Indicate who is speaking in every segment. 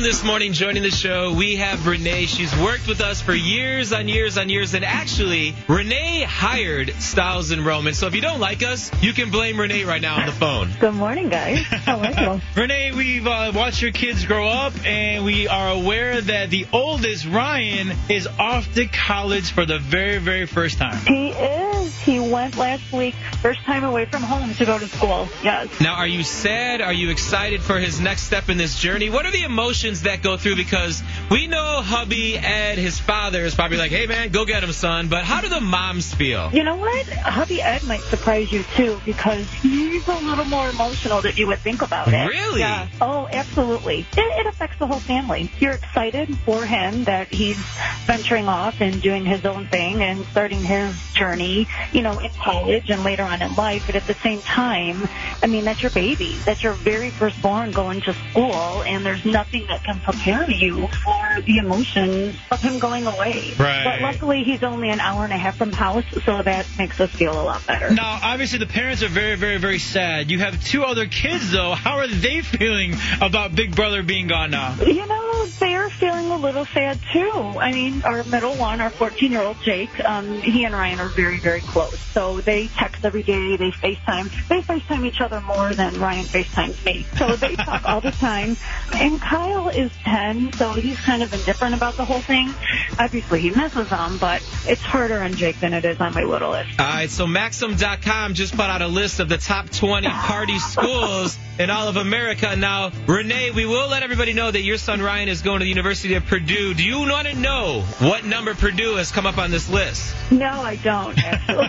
Speaker 1: So on the phone this morning, joining the show, we have Renee. She's worked with us for years on years on years, and actually, Renee hired Styles and Roman. So if you don't like us, you can blame Renee right now on the phone.
Speaker 2: Good morning, guys. How are you?
Speaker 3: Renee, we've uh, watched your kids grow up, and we are aware that the oldest, Ryan, is off to college for the very, very first time.
Speaker 2: He is. He went last week, first time away from home to go to school. Yes.
Speaker 1: Now, are you sad? Are you excited for his next step in this journey? What are the emotions that go through? Because we know hubby Ed, his father, is probably like, hey, man, go get him, son. But how do the moms feel?
Speaker 2: You know what? Hubby Ed might surprise you too because he's a little more emotional than you would think about it.
Speaker 1: Really?
Speaker 2: Yeah. Oh, absolutely. It, it affects the whole family. You're excited for him that he's venturing off and doing his own thing and starting his journey, you know, in college and later on in life. But at the same time, I mean, that's your baby. That's your very firstborn going to school, and there's nothing that can prepare you for the emotions of him going away.
Speaker 3: Right.
Speaker 2: But luckily, he's only an hour and a half from house, so that makes us feel a lot better.
Speaker 3: Now, obviously, the parents are very, very, very sad. You have two other kids, though. How are they feeling about Big Brother being gone now?
Speaker 2: You know, they're feeling a little sad too. I mean, our middle one, our 14 year old Jake, um, he and Ryan are very, very close. So they text every day, they FaceTime. They FaceTime each other more than Ryan FaceTimes me. So they talk all the time. And Kyle is 10, so he's kind of indifferent about the whole thing. Obviously, he misses them, but it's harder on Jake than it is on my littlest.
Speaker 1: All right, so Maxim.com just put out a list of the top 20 party schools in all of America. Now, Renee, we will let everybody know that your son Ryan is going to the University of Purdue. Do you want to know what number Purdue has come up on this list?
Speaker 2: No, I don't, actually.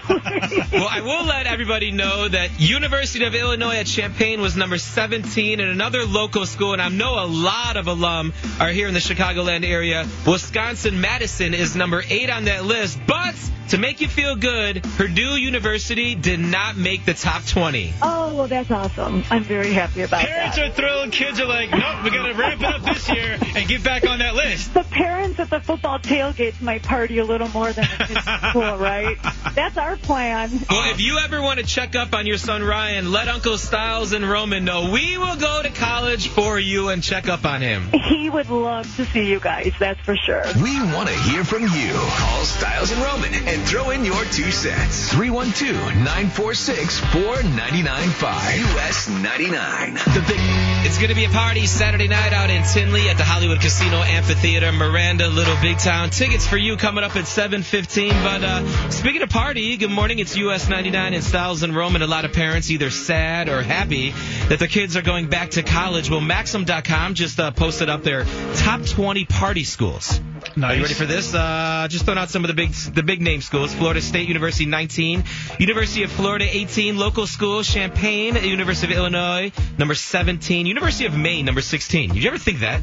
Speaker 1: Well, I will let everybody know that University of Illinois at Champaign was number 17, and another local school, and I know a lot of alum are here in the Chicagoland area. Wisconsin Madison is number eight on that list, but to make you feel good, Purdue University did not make the top 20.
Speaker 2: oh, well, that's awesome. I'm very happy about
Speaker 3: Parents
Speaker 2: that.
Speaker 3: Parents are thrilled. Kids are like, nope, we got to ramp it up this year and get back on that list.
Speaker 2: the parents at the football tailgates might party a little more than the kids at school, right? That's our plan.
Speaker 1: Well, if you ever want to check up on your son Ryan, let Uncle Styles and Roman know. We will go to college for you and check up on him.
Speaker 2: He would love to see you guys, that's for sure.
Speaker 4: We want to hear from you. Call Styles and Roman and throw in your two cents. 312 946 4995. US 99.
Speaker 1: The big, it's going to be a party Saturday night out in Tinley at the Hollywood Casino Amphitheater, Miranda, Little Big Town. Tickets for you coming up at 7:15. But uh, speaking of party, good morning. It's US 99 and Styles and Rome, and A lot of parents either sad or happy that their kids are going back to college. Well, Maxim.com just uh, posted up their top 20 party schools. Are you ready for this? Uh, just throwing out some of the big the big name schools. Florida State University 19, University of Florida 18, local schools Champaign, University of Illinois number 17, University of Maine number 16. Did you ever think that?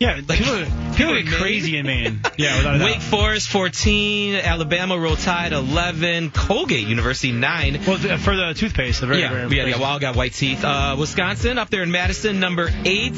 Speaker 3: Yeah,
Speaker 1: Like,
Speaker 3: people, people get
Speaker 1: Maine?
Speaker 3: crazy in Maine. Yeah, without a
Speaker 1: Wake. Forest 14, Alabama Roll Tide 11, Colgate University 9.
Speaker 3: Well, th- for the toothpaste, the very,
Speaker 1: Yeah,
Speaker 3: very
Speaker 1: yeah, yeah. Well, got white teeth. Uh, Wisconsin up there in Madison, number eight.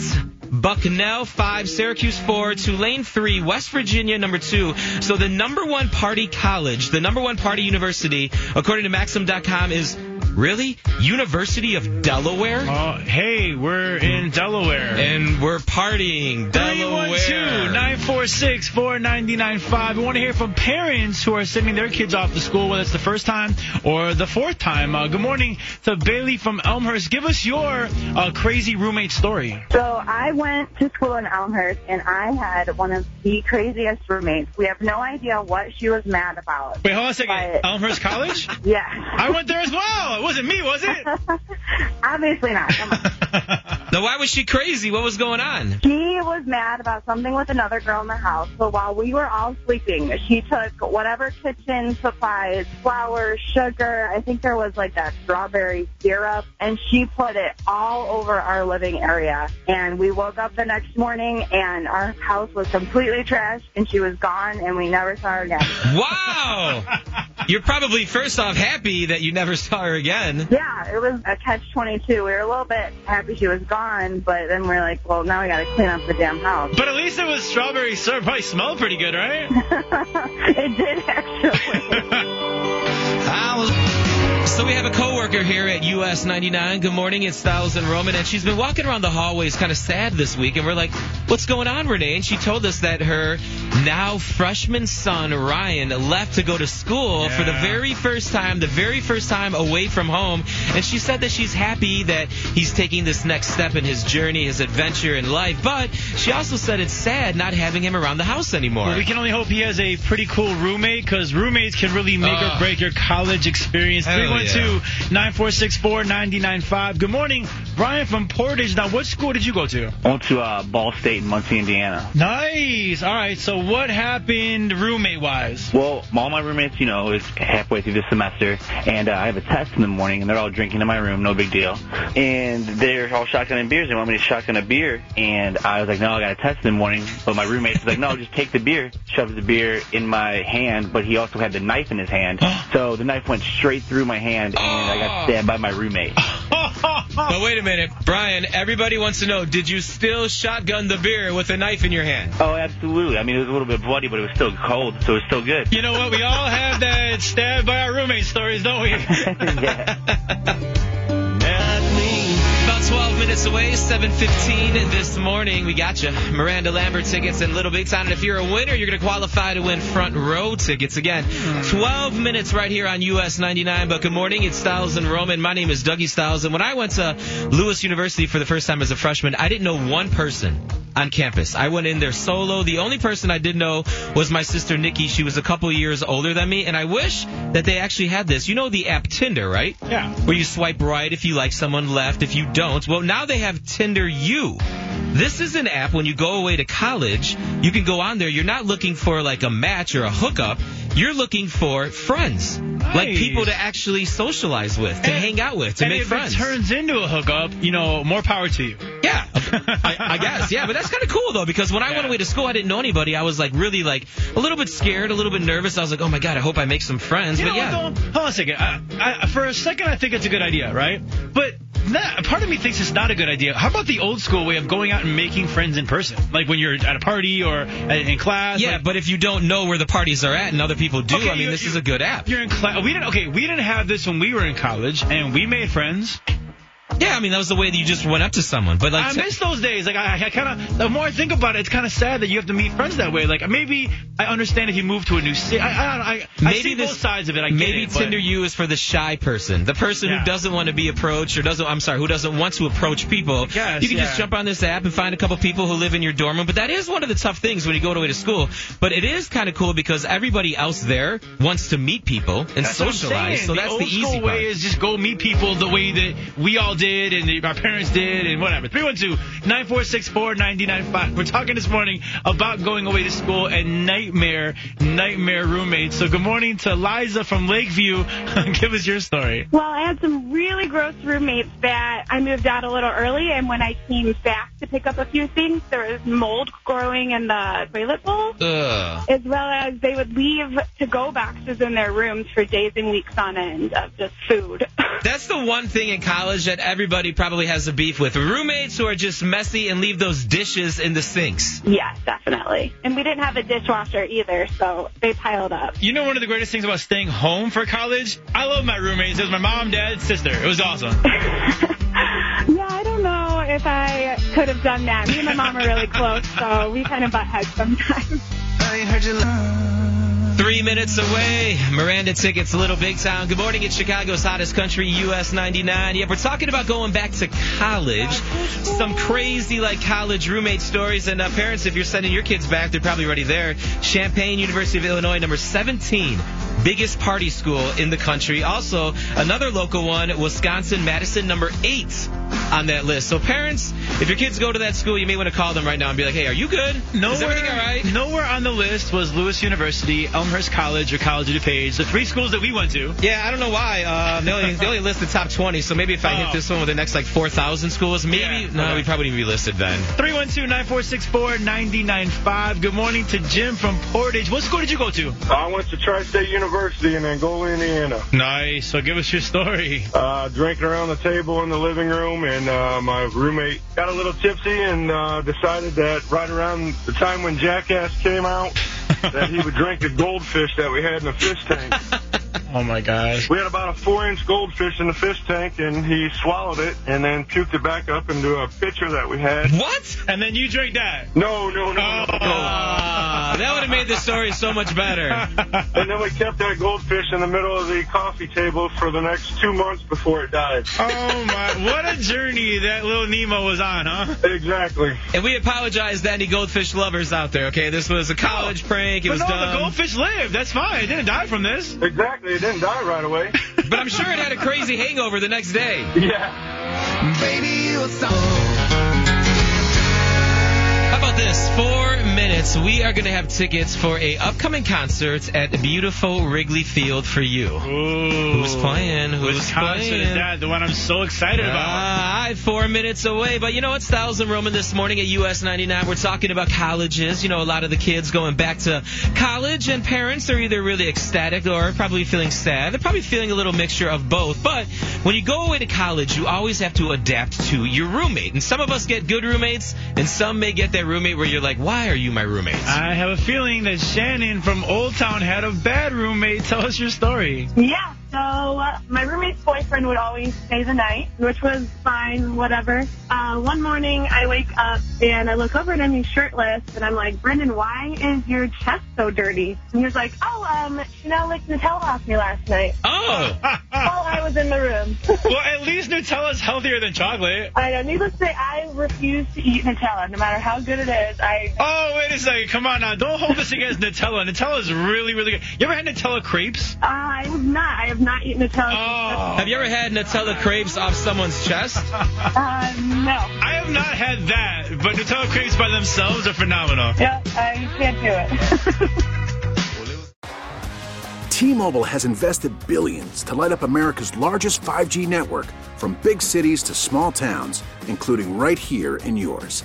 Speaker 1: Bucknell five, Syracuse four, Tulane three, West Virginia number two. So the number one party college, the number one party university, according to Maxim.com, is really University of Delaware.
Speaker 3: Oh, hey, we're in Delaware.
Speaker 1: And we're partying Delaware.
Speaker 3: 312-946-4995. We want to hear from parents who are sending their kids off to school, whether it's the first time or the fourth time. Uh, good morning to Bailey from Elmhurst. Give us your uh, crazy roommate story.
Speaker 5: So I went to school in Elmhurst, and I had one of the craziest roommates. We have no idea what she was mad about.
Speaker 3: Wait, hold on a second.
Speaker 5: But-
Speaker 3: Elmhurst College?
Speaker 5: Yeah.
Speaker 3: I went there as well. Wasn't me, was it?
Speaker 5: Obviously not. Come on.
Speaker 1: Now, why was she crazy? What was going on?
Speaker 5: She was mad about something with another girl in the house. So while we were all sleeping, she took whatever kitchen supplies, flour, sugar, I think there was like that strawberry syrup, and she put it all over our living area. And we woke up the next morning and our house was completely trashed and she was gone and we never saw her again.
Speaker 1: Wow! You're probably first off happy that you never saw her again.
Speaker 5: Yeah, it was a catch-22. We were a little bit happy she was gone, but then we're like, well, now we got to clean up the damn house.
Speaker 3: But at least it was strawberry syrup. Probably smelled pretty good, right?
Speaker 5: it did actually.
Speaker 1: So we have a coworker here at US 99. Good morning, it's Styles and Roman, and she's been walking around the hallways kind of sad this week, and we're like, what's going on, Renee? And she told us that her now freshman son, Ryan, left to go to school for the very first time, the very first time away from home, and she said that she's happy that he's taking this next step in his journey, his adventure in life, but she also said it's sad not having him around the house anymore.
Speaker 3: Well, we can only hope he has a pretty cool roommate because roommates can really make
Speaker 1: Uh,
Speaker 3: or break your college experience. 312 9464 995. Good morning, Brian from Portage. Now, what school did you go to?
Speaker 6: I went to uh, Ball State in Muncie, Indiana.
Speaker 3: Nice. All right. So, what happened roommate wise?
Speaker 6: Well, all my roommates, you know, is halfway through the semester, and uh, I have a test in the morning, and they're all drinking in my room, no big deal. And they're all shotgunning beers. They want me to shotgun a beer, and I was like, no, I got a test in the morning. But my roommate was like, no, just take the beer. Shoved the beer in my hand, but he also had the knife in his hand. so the knife went straight through my hand, and I got stabbed by my roommate.
Speaker 1: But wait a minute, Brian. Everybody wants to know: Did you still shotgun the beer with a knife in your hand?
Speaker 6: Oh, absolutely. I mean, it was a little bit bloody, but it was still cold, so it was still good.
Speaker 3: You know what? We all have that stabbed by our roommate stories, don't we?
Speaker 6: yeah.
Speaker 1: About 12 minutes away, 7:15 this morning. We got you, Miranda Lambert tickets in Little Big Town. And if you're a winner, you're going to qualify to win front row tickets again. 12 minutes right here on US 99. But good morning, it's Styles and Roman. My name is Dougie Styles, and when I went to Lewis University for the first time as a freshman, I didn't know one person on campus. I went in there solo. The only person I did know was my sister Nikki. She was a couple years older than me, and I wish that they actually had this. You know the app Tinder, right?
Speaker 3: Yeah.
Speaker 1: Where you swipe right if you like someone, left if you don't. Well, now they have Tinder U. This is an app when you go away to college, you can go on there. You're not looking for like a match or a hookup. You're looking for friends. Like people to actually socialize with, to
Speaker 3: And-
Speaker 1: hang out with, to
Speaker 3: and
Speaker 1: make
Speaker 3: if
Speaker 1: friends.
Speaker 3: it turns into a hookup, you know, more power to you.
Speaker 1: Yeah, I, I guess. Yeah, but that's kind of cool though because when I went away to school, I didn't know anybody. I was like really like a little bit scared, a little bit nervous. I was like, oh my god, I hope I make some friends.
Speaker 3: You
Speaker 1: but yeah,
Speaker 3: what. Hold on a second. I, I, for a second, I think it's a good idea, right? But not, part of me thinks it's not a good idea. How about the old school way of going out and making friends in person? Like when you're at a party or in class?
Speaker 1: yeah.
Speaker 3: like,
Speaker 1: But if you don't know where the parties are at and other people do,
Speaker 3: Okay,
Speaker 1: I mean, this is a good app.
Speaker 3: You're in class. We didn't. Okay, we didn't have this when we were in college, and we made friends.
Speaker 1: Yeah, I mean that was the way that you just went up to someone. But like,
Speaker 3: I miss those days. Like I, I kind of. The more I think about it, it's kind of sad that you have to meet friends that way. Like maybe I understand if you move to a new city. I, I, I, I
Speaker 1: Maybe
Speaker 3: see
Speaker 1: this-
Speaker 3: both sides of it. I
Speaker 1: Maybe
Speaker 3: it, but-
Speaker 1: Tinder U is for the shy person, the person
Speaker 3: Yeah.
Speaker 1: who doesn't want to be approached or doesn't. I'm sorry, who doesn't want to approach people.
Speaker 3: guess,
Speaker 1: you can
Speaker 3: yeah.
Speaker 1: just jump on this app and find a couple people who live in your dorm room. But that is one of the tough things when you go away to school. But it is kind of cool because everybody else there wants to meet people and
Speaker 3: That's
Speaker 1: socialize. So
Speaker 3: the
Speaker 1: that's
Speaker 3: old
Speaker 1: the easy
Speaker 3: school
Speaker 1: part.
Speaker 3: way is just go meet people the way that we all did and the, our parents did and whatever. 312-9464-995. We're talking this morning about going away to school and nightmare, nightmare roommates. So good morning to Liza from Lakeview. Give us your story.
Speaker 7: Well, I had some really gross roommates that I moved out a little early, and when I came back to pick up a few things, there was mold growing in the toilet bowl,
Speaker 1: Ugh.
Speaker 7: as well as they would leave to-go boxes in their rooms for days and weeks on end of just food.
Speaker 1: That's the one thing in college that everybody probably has a beef with. Roommates who are just messy and leave those dishes in the sinks.
Speaker 7: yes, definitely. And we didn't have a dishwasher either, so they piled up.
Speaker 3: You know one of the greatest things about staying home for college? I love my roommates. It was my mom, dad, sister. It was awesome.
Speaker 7: Yeah, I don't know if I could have done that. Me and my mom are really close, so we kind of butt heads sometimes.
Speaker 1: Three minutes away. Miranda tickets, Little Big Town. Good morning. It's Chicago's hottest country, US 99. Yep, we're talking about going back to college. Some crazy, like, college roommate stories. And uh, parents, if you're sending your kids back, they're probably already there. Champaign, University of Illinois, number 17. biggest party school in the country. Also, another local one, Wisconsin Madison, number eight on that list. So parents, if your kids go to that school, you may want to call them right now and be like, hey, are you good?
Speaker 3: Nowhere,
Speaker 1: Is everything all right?
Speaker 3: Nowhere on the list was Lewis University, Elmhurst College, or College of DuPage, the three schools that we went to.
Speaker 1: Yeah, I don't know why. Uh, they, only, they only list the top 20, so maybe if I
Speaker 3: Oh.
Speaker 1: hit this one with the next like 4,000 schools, maybe,
Speaker 3: Yeah,
Speaker 1: no,
Speaker 3: okay.
Speaker 1: we probably wouldn't be listed then.
Speaker 3: 312-9464-995. Good morning to Jim from Portage. What school did you go to?
Speaker 8: I went to Tri-State University in Angola, Indiana.
Speaker 3: Nice. So give us your story.
Speaker 8: Uh, drinking around the table in the living room, and uh, my roommate got a little tipsy and uh, decided that right around the time when Jackass came out, that he would drink the goldfish that we had in the fish tank.
Speaker 3: Oh my gosh.
Speaker 8: We had about a four-inch goldfish in the fish tank, and he swallowed it and then puked it back up into a pitcher that we had.
Speaker 1: What?
Speaker 3: And then you drank that.
Speaker 8: No, no, no, no, no.
Speaker 1: That would have made the story so much better.
Speaker 8: And then we kept that goldfish in the middle of the coffee table for the next two months before it died.
Speaker 3: Oh my! What a journey that little Nemo was on, huh?
Speaker 8: Exactly.
Speaker 1: And we apologize to any goldfish lovers out there, okay? This was a college prank. It
Speaker 3: But
Speaker 1: was
Speaker 3: no,
Speaker 1: dumb.
Speaker 3: the goldfish lived. That's fine. It didn't die from this.
Speaker 8: Exactly. It didn't die right away.
Speaker 1: But I'm sure it had a crazy hangover the next day.
Speaker 8: Yeah.
Speaker 1: How about this? Four minutes. We are going to have tickets for a upcoming concert at beautiful Wrigley Field for you.
Speaker 3: Ooh.
Speaker 1: Who's playing? Who's
Speaker 3: Which concert
Speaker 1: playing?
Speaker 3: is that? The one I'm so excited about.
Speaker 1: Ah, four minutes away. But you know what? Styles and Roman this morning at US 99. We're talking about colleges. You know, a lot of the kids going back to college, and parents are either really ecstatic or probably feeling sad. They're probably feeling a little mixture of both. But when you go away to college, you always have to adapt to your roommate. And some of us get good roommates, and some may get that roommate where you're like, why are you my roommate?
Speaker 3: I have a feeling that Shannon from Old Town had a bad roommate. Tell us your story.
Speaker 7: Yeah, so uh, my roommate's boyfriend would always stay the night, which was fine, whatever. Uh, one morning I wake up and I look over and he's shirtless, and I'm like, Brendan, why is your chest so dirty? And he was like, oh, um, Chanel licked Nutella off me last night
Speaker 1: Oh!
Speaker 7: while I was in the room.
Speaker 3: well, at least Nutella's healthier than chocolate.
Speaker 7: I know, needless to say, I refuse to eat Nutella, no matter how good it is. I
Speaker 3: Oh, wait a second. Come on now. Don't hold this against Nutella. Nutella is really, really good. You ever had Nutella crepes?
Speaker 7: I have not. I have not eaten Nutella.
Speaker 3: Oh.
Speaker 1: Have you ever had Nutella crepes off someone's chest?
Speaker 7: Uh, no.
Speaker 3: I have not had that, but Nutella crepes by themselves are phenomenal.
Speaker 7: Yeah, I can't do it.
Speaker 9: T-Mobile has invested billions to light up America's largest 5G network from big cities to small towns, including right here in yours.